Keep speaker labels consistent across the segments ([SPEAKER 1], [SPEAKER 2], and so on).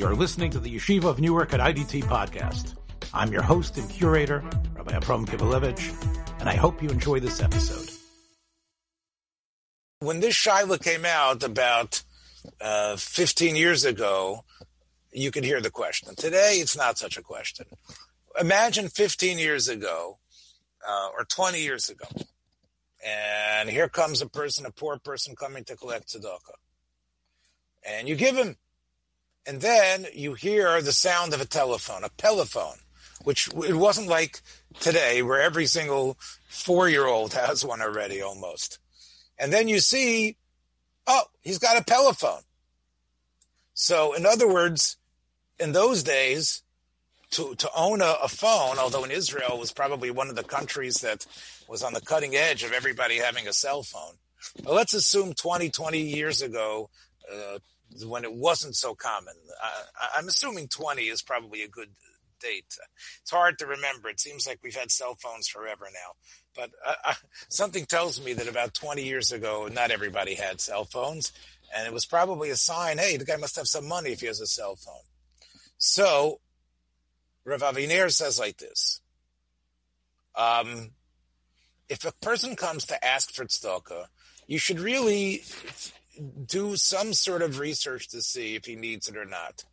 [SPEAKER 1] You're listening to the Yeshiva of Newark at IDT podcast. I'm your host and curator, Rabbi Avraham Kivelevitz, and I hope you enjoy this episode.
[SPEAKER 2] When this Shiloh came out about uh, 15 years ago, you could hear the question. Today, it's not such a question. Imagine 15 years ago, uh, or 20 years ago, and here comes a person, a poor person coming to collect tzedakah. And you give him. And then you hear the sound of a telephone, a telephone, which it wasn't like today where every single four-year-old has one already almost. And then you see, oh, he's got a telephone. So in other words, in those days, to, to own a, a, phone, although in Israel was probably one of the countries that was on the cutting edge of everybody having a cell phone. But let's assume 20, 20 years ago, uh, when it wasn't so common. I, I'm assuming 20 is probably a good date. It's hard to remember. It seems like we've had cell phones forever now. But uh, uh, something tells me that about 20 years ago, not everybody had cell phones. And it was probably a sign, hey, the guy must have some money if he has a cell phone. So Rav Aviner says like this. Um, if a person comes to ask for tzedakah, you should really do some sort of research to see if he needs it or not.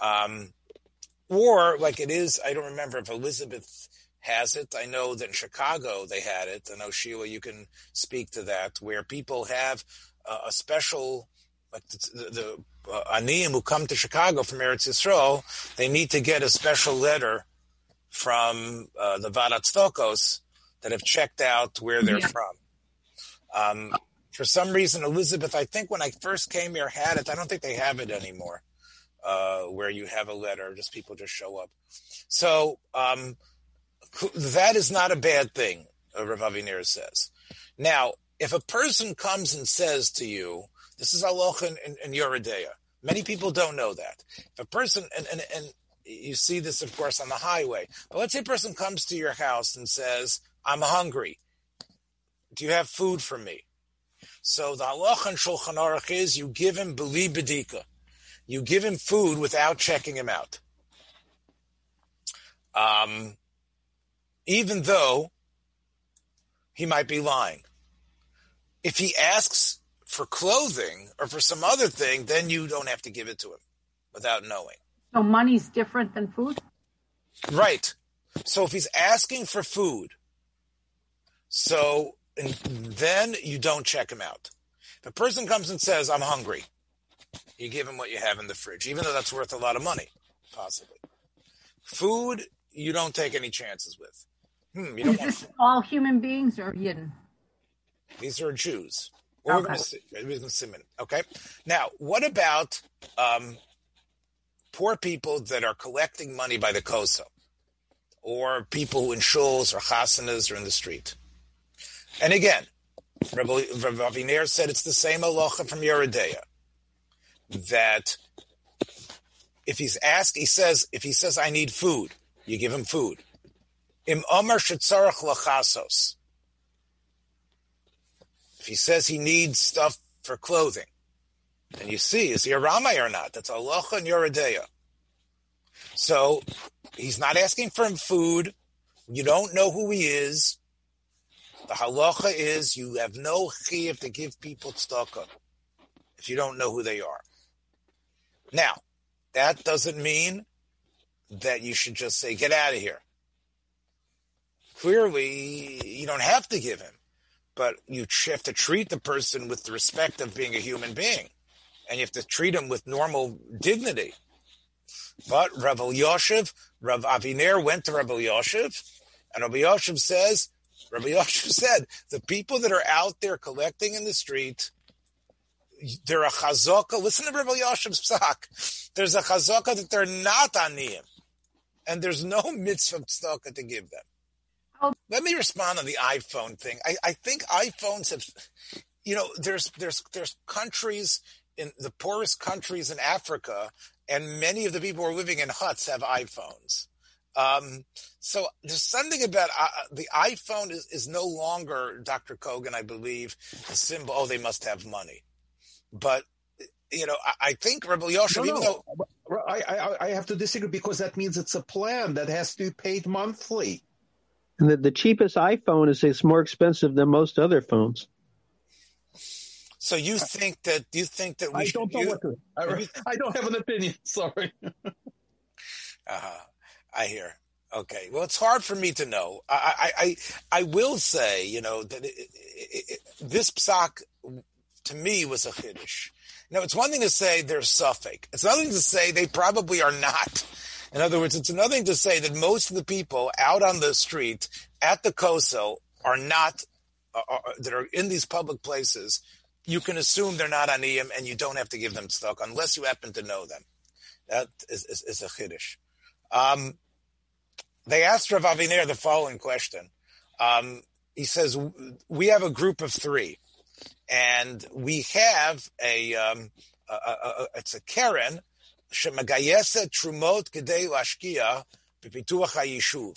[SPEAKER 2] Um, or like it is, I don't remember if Elizabeth has it. I know that in Chicago they had it. I know Sheila, you can speak to that, where people have uh, a special, like the, the uh, Aniyim who come to Chicago from Eretz Yisrael, they need to get a special letter from uh, the Vadat Stokos that have checked out where they're yeah. from. Um, for some reason, Elizabeth, I think when I first came here had it. I don't think they have it anymore, uh, where you have a letter, just people just show up. So um, that is not a bad thing, uh, Rav Aviner says. Now, if a person comes and says to you, this is aloch in, in, in Yoreh De'ah. Many people don't know that. If a person, and, and, and you see this, of course, on the highway, but let's say a person comes to your house and says, I'm hungry. Do you have food for me? So the halach and Shulchan Aruch is you give him beli bedika. You give him food without checking him out. Um, even though he might be lying. If he asks for clothing or for some other thing, then you don't have to give it to him without knowing.
[SPEAKER 3] So money's different than food?
[SPEAKER 2] Right. So if he's asking for food, so and then you don't check him out. If a person comes and says, I'm hungry, you give him what you have in the fridge, even though that's worth a lot of money, possibly. Food, you don't take any chances with.
[SPEAKER 3] Hmm, Is this all human beings or hidden?
[SPEAKER 2] These are Jews. Okay. okay. Now, what about um, poor people that are collecting money by the koso, or people who in shuls or chasanas or in the street? And again, Rabbi, Aviner said it's the same halacha from Yoreh De'ah that if he's asked, he says, if he says, I need food, you give him food. Im Omer shetzarach lachasos. If he says he needs stuff for clothing, and you see, is he a Ramay or not? That's halacha and Yoreh De'ah. So he's not asking for him food. You don't know who he is. The halacha is you have no chiyuv to give people tzedakah if you don't know who they are. Now, that doesn't mean that you should just say, get out of here. Clearly, you don't have to give him, but you have to treat the person with the respect of being a human being. And you have to treat him with normal dignity. But Rav Yoshev, Rav Aviner went to Rav Yoshev, and Rav Yoshev says, Rabbi Yosef said, the people that are out there collecting in the street, they're a chazaka. Listen to Rabbi Yoshev's psak. There's a chazaka that they're not aniyim. And there's no mitzvah tzedakah to give them. Oh. Let me respond on the iPhone thing. I, I think iPhones have, you know, there's, there's, there's countries in the poorest countries in Africa, and many of the people who are living in huts have iPhones. Um, so there's something about uh, the iPhone is, is no longer Dr. Kogan, I believe, the symbol. Oh, they must have money, but you know, I, I think Rebel Yoshev, no, even no. though
[SPEAKER 4] I, I, I have to disagree because that means it's a plan that has to be paid monthly.
[SPEAKER 5] And the, the cheapest iPhone is it's more expensive than most other phones.
[SPEAKER 2] So you think that you think that we
[SPEAKER 4] I don't know
[SPEAKER 2] use,
[SPEAKER 4] what to, I, I don't have an opinion. Sorry.
[SPEAKER 2] uh, I hear. Okay. Well, it's hard for me to know. I I I, I will say, you know, that it, it, it, this psak to me was a chiddush. Now, it's one thing to say they're suffix. It's another thing to say they probably are not. In other words, it's another thing to say that most of the people out on the street at the Koso are not, are, that are in these public places. You can assume they're not aniyim and you don't have to give them stock unless you happen to know them. That is, is, is a chiddush. Um, they asked Rav Aviner the following question. Um, he says, we have a group of three and we have a, um, a, a, a it's a keren, shemagayeset trumot kedei lashkia b'pituach hayishuv.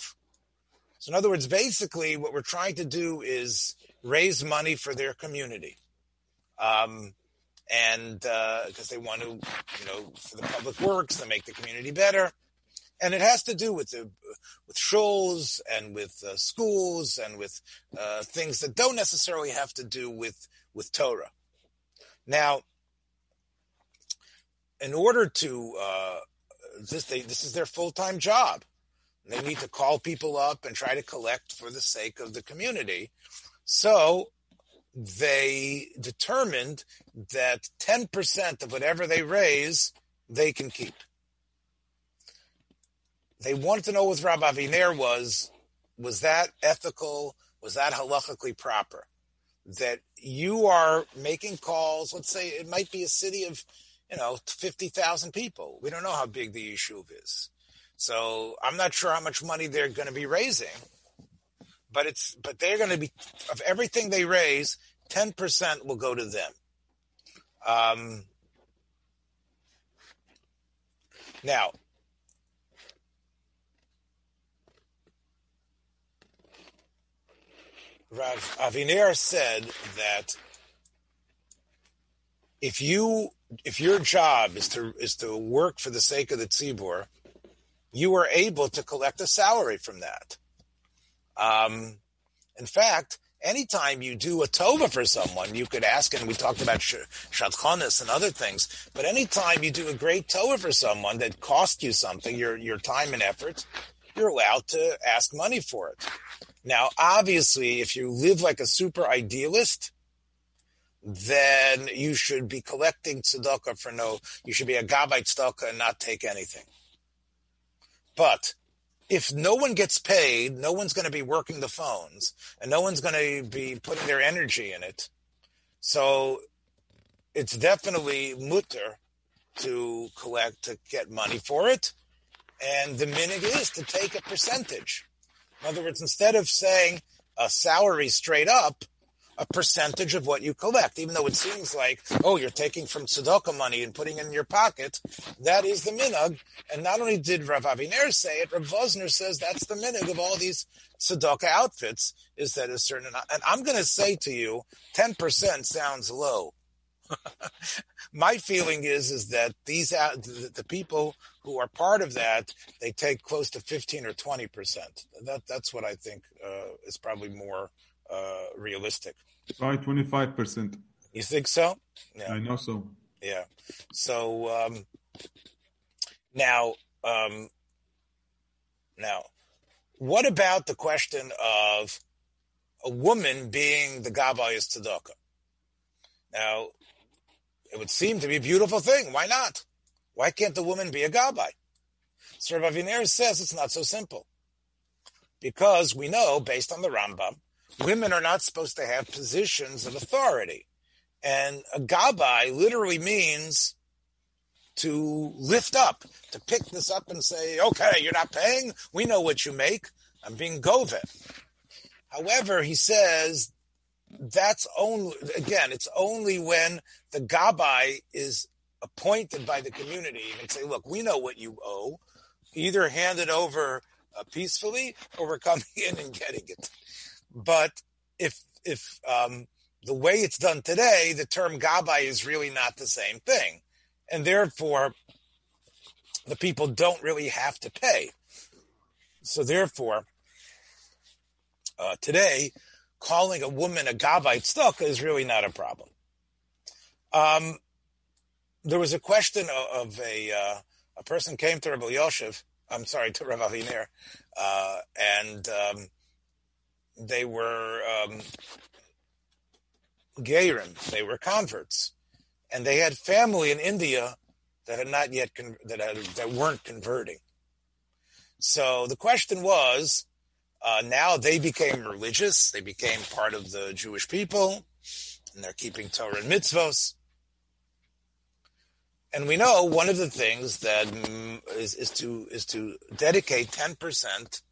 [SPEAKER 2] So in other words, basically what we're trying to do is raise money for their community. Um, and, uh, cause they want to, you know, for the public works to make the community better. And it has to do with the, with shuls and with uh, schools and with uh, things that don't necessarily have to do with with Torah. Now, in order to uh, this, they, this is their full time job. They need to call people up and try to collect for the sake of the community. So they determined that 10% of whatever they raise, they can keep. They wanted to know what Rabbi Aviner was, was that ethical? Was that halachically proper? That you are making calls, let's say it might be a city of, you know, 50,000 people. We don't know how big the yishuv is. So I'm not sure how much money they're going to be raising, but it's, but they're going to be, of everything they raise, 10% will go to them. Um, now, Rav Aviner said that if you if your job is to is to work for the sake of the tzibur, you are able to collect a salary from that. Um, in fact, anytime you do a tova for someone, you could ask, and we talked about shadchanis and other things, but anytime you do a great tova for someone that cost you something, your your time and effort, you're allowed to ask money for it. Now, obviously, if you live like a super idealist, then you should be collecting tzedakah for no, you should be a gabbai tzedakah and not take anything. But if no one gets paid, no one's going to be working the phones and no one's going to be putting their energy in it. So it's definitely mutter to collect, to get money for it. And the minhag is to take a percentage. In other words, instead of saying a salary straight up, a percentage of what you collect, even though it seems like, oh, you're taking from tzedakah money and putting it in your pocket. That is the minhag. And not only did Rav Aviner say it, Rav Wosner says that's the minhag of all these tzedakah outfits is that a certain, and I'm going to say to you, 10% sounds low. My feeling is, is that these, the, the people who are part of that, they take close to 15 or 20%. That, that's what I think uh, is probably more uh, realistic.
[SPEAKER 6] Try 25%.
[SPEAKER 2] You think so?
[SPEAKER 6] Yeah. I know so.
[SPEAKER 2] Yeah. So, um, now, um, now, what about the question of a woman being the Gabayas Tzedakah? Now, it would seem to be a beautiful thing. Why not? Why can't the woman be a? So Rav Aviner says it's not so simple. Because we know, based on the Rambam, women are not supposed to have positions of authority. And a Gabai literally means to lift up, to pick this up and say, okay, you're not paying. We know what you make. I'm being gove. However, he says that's only, again, it's only when the Gabai is appointed by the community and say, look, we know what you owe. Either hand it over uh, peacefully or we're coming in and getting it. But if, if, um, the way it's done today, the term gabai is really not the same thing. And therefore, the people don't really have to pay. So therefore, uh, today, calling a woman a gavite stuck is really not a problem. Um, there was a question of, of a uh, a person came to Rabbi Yoshev. I'm sorry to Rav Aviner, uh, and um, they were um, they were converts, and they had family in India that had not yet con- that had, that weren't converting. So the question was, uh, now they became religious, they became part of the Jewish people, and they're keeping Torah and mitzvos. And we know one of the things that is, is to is to dedicate ten percent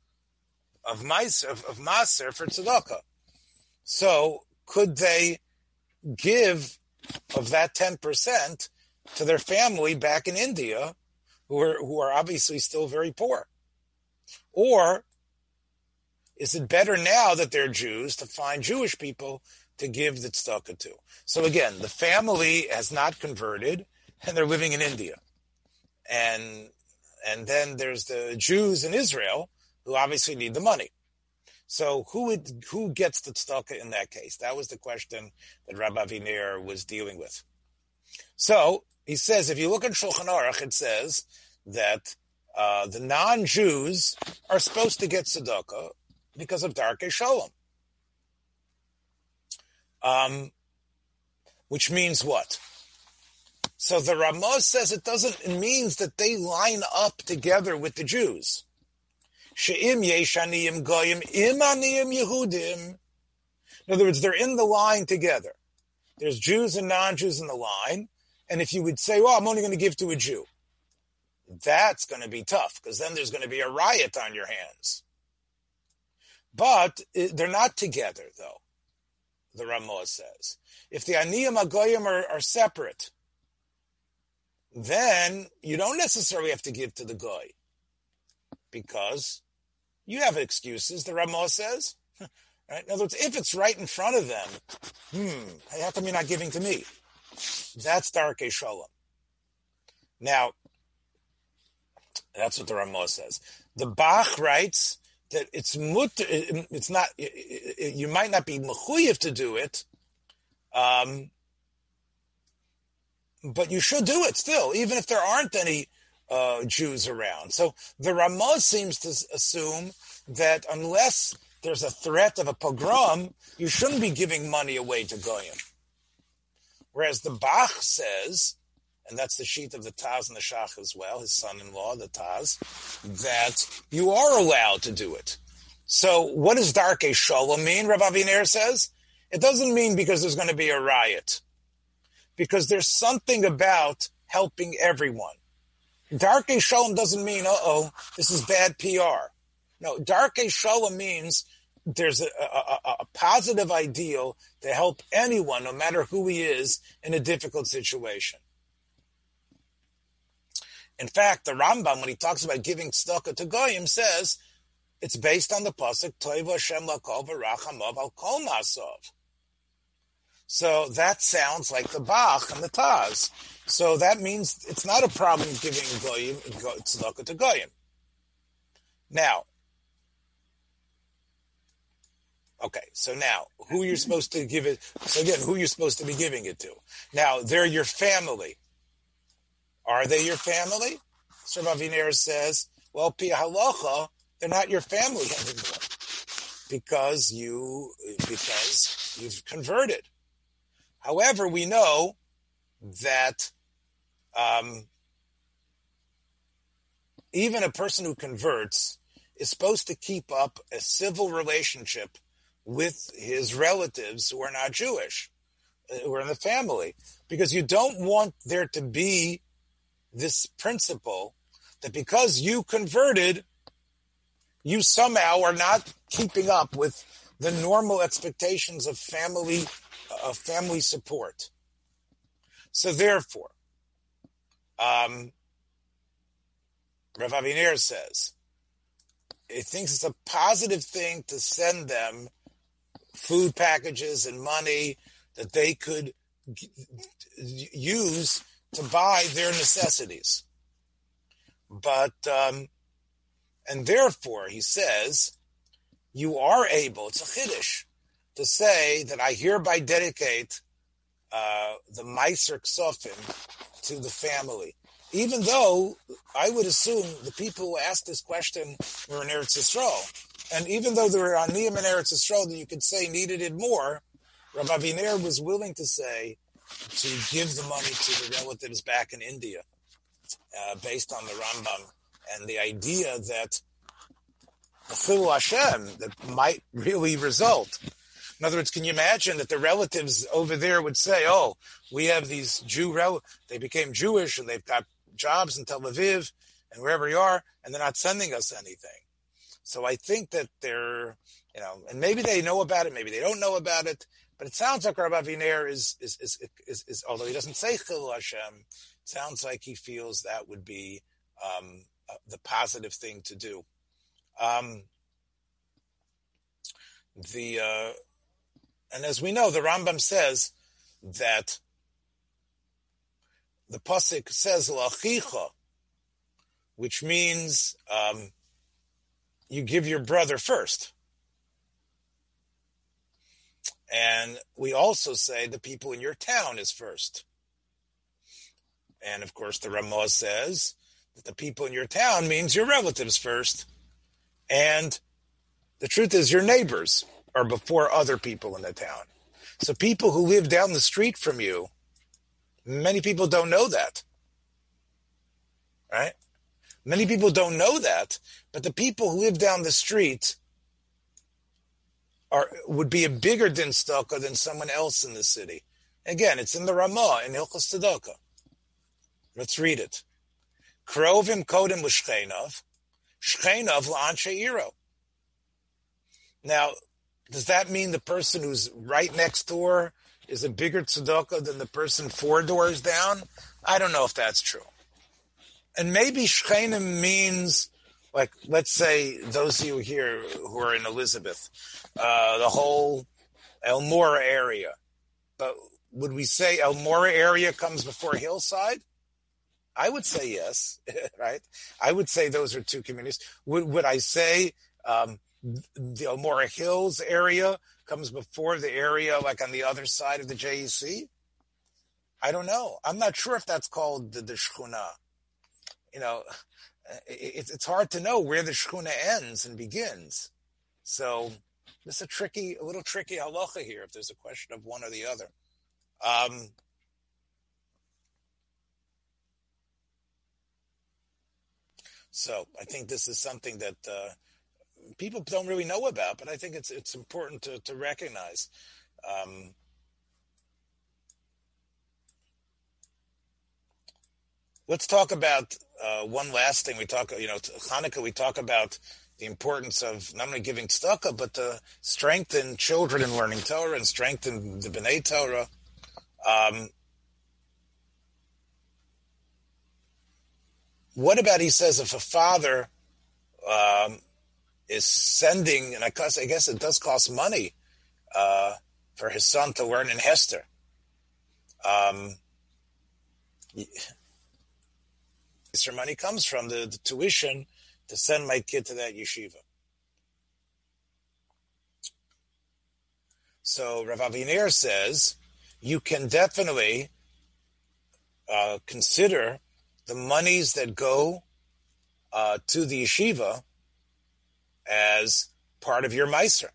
[SPEAKER 2] of mice of, of maaser for tzedakah. So could they give of that ten percent to their family back in India, who are who are obviously still very poor, or is it better now that they're Jews to find Jewish people to give the tzedakah to? So again, the family has not converted and they're living in India. And and then there's the Jews in Israel who obviously need the money. So who would, who gets the tzedakah in that case? That was the question that Rabbi Aviner was dealing with. So he says, if you look at Shulchan Aruch, it says that uh, the non-Jews are supposed to get tzedakah because of Darkei Shalom. Um, which means what? So the Ramah says it doesn't, it means that they line up together with the Jews. She'im yeshaniyim goyim im yehudim. In other words, they're in the line together. There's Jews and non-Jews in the line. And if you would say, well, I'm only going to give to a Jew, that's going to be tough because then there's going to be a riot on your hands. But eh, they're not together, though, the Ramah says. If the Aniyim Agoyim are, are separate, then you don't necessarily have to give to the guy because you have excuses, the Ramah says. Right? In other words, if it's right in front of them, hmm, how come you're not giving to me? That's Darkei Shalom. Now, that's what the Ramah says. The Bach writes that it's mut, it's not, you might not be mechuyev to do it, um, but you should do it still, even if there aren't any uh, Jews around. So the Ramah seems to assume that unless there's a threat of a pogrom, you shouldn't be giving money away to Goyim. Whereas the Bach says, and that's the sheet of the Taz and the Shach as well, his son-in-law, the Taz, that you are allowed to do it. So what does Darkei Shalom mean, Rav Aviner says? It doesn't mean because there's going to be a riot because there's something about helping everyone. Darkei Shalom doesn't mean, uh oh, this is bad PR. No, Darkei Shalom means there's a, a, a, positive ideal to help anyone, no matter who he is, in a difficult situation. In fact, the Rambam, when he talks about giving tzedakah to goyim, says it's based on the pasuk Toiv Hashem lakol v'rachamav al kol masov. So that sounds like the Bach and the Taz. So that means it's not a problem giving goyim tzedakah to goyim. Now, okay, so now who you're supposed to give it? So again, who you're supposed to be giving it to? Now they're your family. Are they your family? Sir Aviner says, well, pia halacha, they're not your family anymore because you because you've converted. However, we know that um, even a person who converts is supposed to keep up a civil relationship with his relatives who are not Jewish, uh, who are in the family, because you don't want there to be this principle that because you converted, you somehow are not keeping up with the normal expectations of family of family support. So therefore, um, Rav Aviner says he thinks it's a positive thing to send them food packages and money that they could use to buy their necessities. but um, and therefore he says you are able. It's a chiddush to say that I hereby dedicate uh, the Meiser Ksofim to the family. Even though I would assume the people who asked this question were in Eretz Yisrael. And even though there were Aniyim in Eretz Yisrael that you could say needed it more, Rav Aviner was willing to say to give the money to the relatives back in India, uh, based on the Rambam and the idea that the Hashem that might really result in other words, can you imagine that the relatives over there would say, "Oh, we have these Jew rel- they became Jewish and they've got jobs in Tel Aviv and wherever you are, and they're not sending us anything." So I think that they're, you know, and maybe they know about it, maybe they don't know about it, but it sounds like Rabbi Viner is is, is is, is, although he doesn't say Chil Hashem, sounds like he feels that would be um, uh, the positive thing to do. Um, the uh, and as we know, the Rambam says that the pasuk says lachicha, which means um, you give your brother first. And we also say the people in your town is first. And of course, the Ramah says that the people in your town means your relatives first. And the truth is, your neighbors are before other people in the town. So people who live down the street from you, many people don't know that. Right? Many people don't know that, but the people who live down the street are would be a bigger din than someone else in the city. Again, it's in the Ramah in Hilchos Tzedakah. Let's read it. Krovim kodem l'shchenov, shchenov iro. Now, does that mean the person who's right next door is a bigger tzedakah than the person four doors down? I don't know if that's true. And maybe shchenim means, like, let's say those of you here who are in Elizabeth, uh, the whole Elmora area. But would we say Elmora area comes before Hillside? I would say yes, right? I would say those are two communities. Would, would I say um, the Elmora Hills area comes before the area like on the other side of the JEC? I don't know. I'm not sure if that's called the, the shchuna. You know, it, it's hard to know where the Shkuna ends and begins. So this is a tricky, a little tricky halacha here if there's a question of one or the other. Um, so I think this is something that uh, people don't really know about, but I think it's it's important to, to recognize. Um, let's talk about uh, one last thing. We talk, you know, Hanukkah. We talk about the importance of not only giving tzedakah, but to strengthen children in learning Torah and strengthen the B'nai Torah. Um, what about he says if a father um, is sending, and I guess, I guess it does cost money uh, for his son to learn in Hester. Um, Hester money comes from the, the tuition to send my kid to that yeshiva. So Rav Aviner says you can definitely uh, consider the monies that go uh, to the yeshiva as part of your Meiser.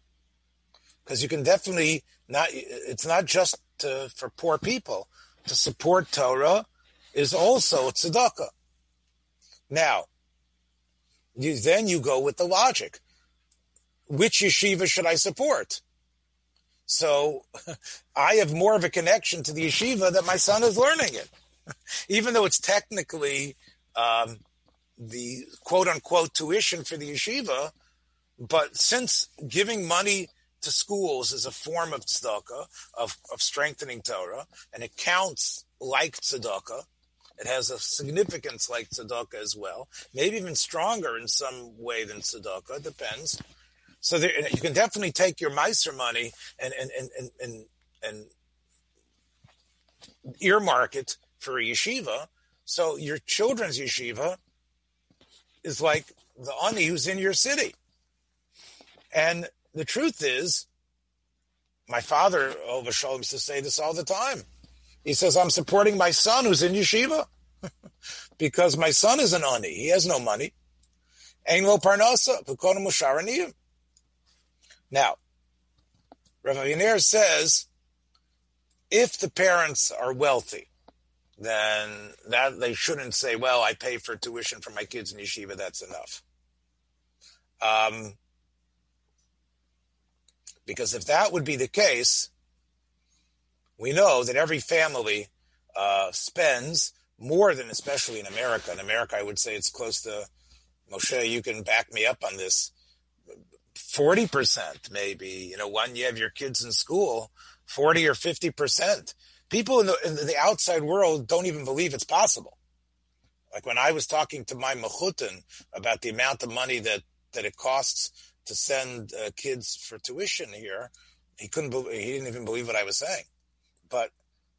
[SPEAKER 2] Because you can definitely not, it's not just to, for poor people. To support Torah is also tzedakah. Now, you, then you go with the logic. Which yeshiva should I support? So I have more of a connection to the yeshiva that my son is learning it. Even though it's technically um, the quote unquote tuition for the yeshiva, but since giving money to schools is a form of tzedakah, of, of strengthening Torah, and it counts like tzedakah, it has a significance like tzedakah as well, maybe even stronger in some way than tzedakah, depends. So there, you can definitely take your Meiser money and, and, and, and, and, and earmark it for a yeshiva. So your children's yeshiva is like the ani who's in your city. And the truth is, my father, over Shalom, used to say this all the time. He says, I'm supporting my son who's in yeshiva because my son is an ani. He has no money. Now, Rav Aviner says, if the parents are wealthy, then that they shouldn't say, "Well, I pay for tuition for my kids in yeshiva. That's enough." Um, because if that would be the case, we know that every family uh, spends more than, especially in America. In America, I would say it's close to Moshe. You can back me up on this. Forty percent, maybe. You know, when you have your kids in school, forty or fifty percent people in the, in the outside world don't even believe it's possible. Like when I was talking to my mechutin about the amount of money that, that it costs to send uh, kids for tuition here, he couldn't he didn't even believe what I was saying. But,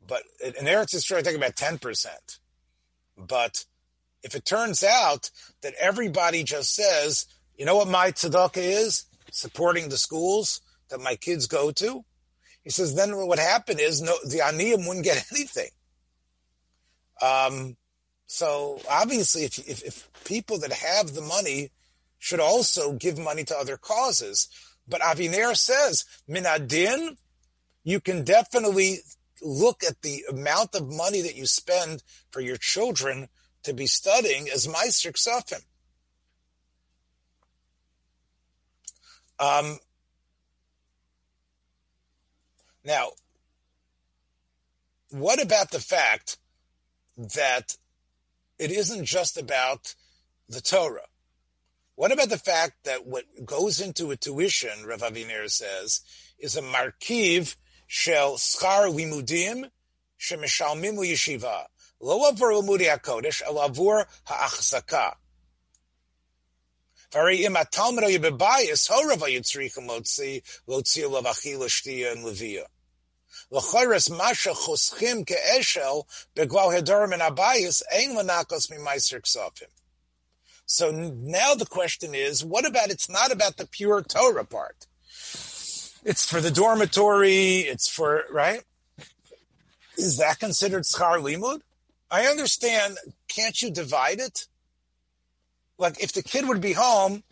[SPEAKER 2] but in Eretz Yisrael, I think about 10%. But if it turns out that everybody just says, you know what my tzedakah is? Supporting the schools that my kids go to, he says, then what happened is no, the Aniyim wouldn't get anything. Um, so obviously, if, if, if people that have the money should also give money to other causes, but Aviner says minadin, you can definitely look at the amount of money that you spend for your children to be studying as Meister Ksafim. Um, now, what about the fact that it isn't just about the Torah? What about the fact that what goes into a tuition, Rav Aviner says, is a markiv shel schar limudim shemishalmim yeshiva, lo avur limudi hakodesh, el avur ha'achzaka. Vari im atalmid yibebayis horav yitzrichem lotzi lotzi lav achila shtia and levia. L'chayres masha choschim ke'eshel begval hedorim and abayis ein lanakos mimaiser ksafim. So now the question is, what about, it's not about the pure Torah part. It's for the dormitory, it's for, right? Is that considered schar limud? I understand, can't you divide it? Like if the kid would be home,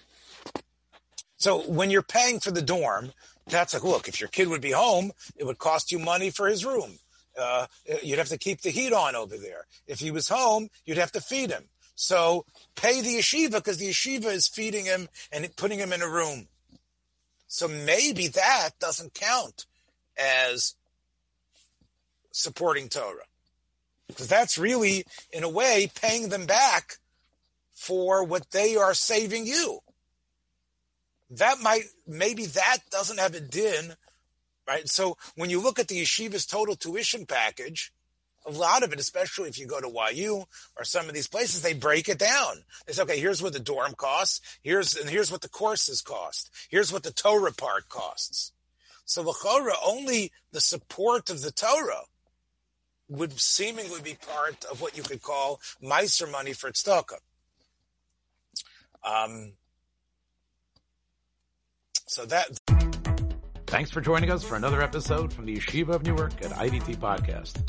[SPEAKER 2] so when you're paying for the dorm, that's like, look, if your kid would be home, it would cost you money for his room. Uh, you'd have to keep the heat on over there. If he was home, you'd have to feed him. So pay the yeshiva because the yeshiva is feeding him and putting him in a room. So maybe that doesn't count as supporting Torah. Because that's really, in a way, paying them back for what they are saving you that might maybe that doesn't have a din, right? So when you look at the yeshiva's total tuition package, a lot of it, especially if you go to YU or some of these places, they break it down. They say, okay, here's what the dorm costs. Here's and here's what the courses cost. Here's what the Torah part costs. So the only the support of the Torah would seemingly be part of what you could call miser money for tzedakah. Um, so that.
[SPEAKER 1] Thanks for joining us for another episode from the Yeshiva of Newark at IDT Podcast.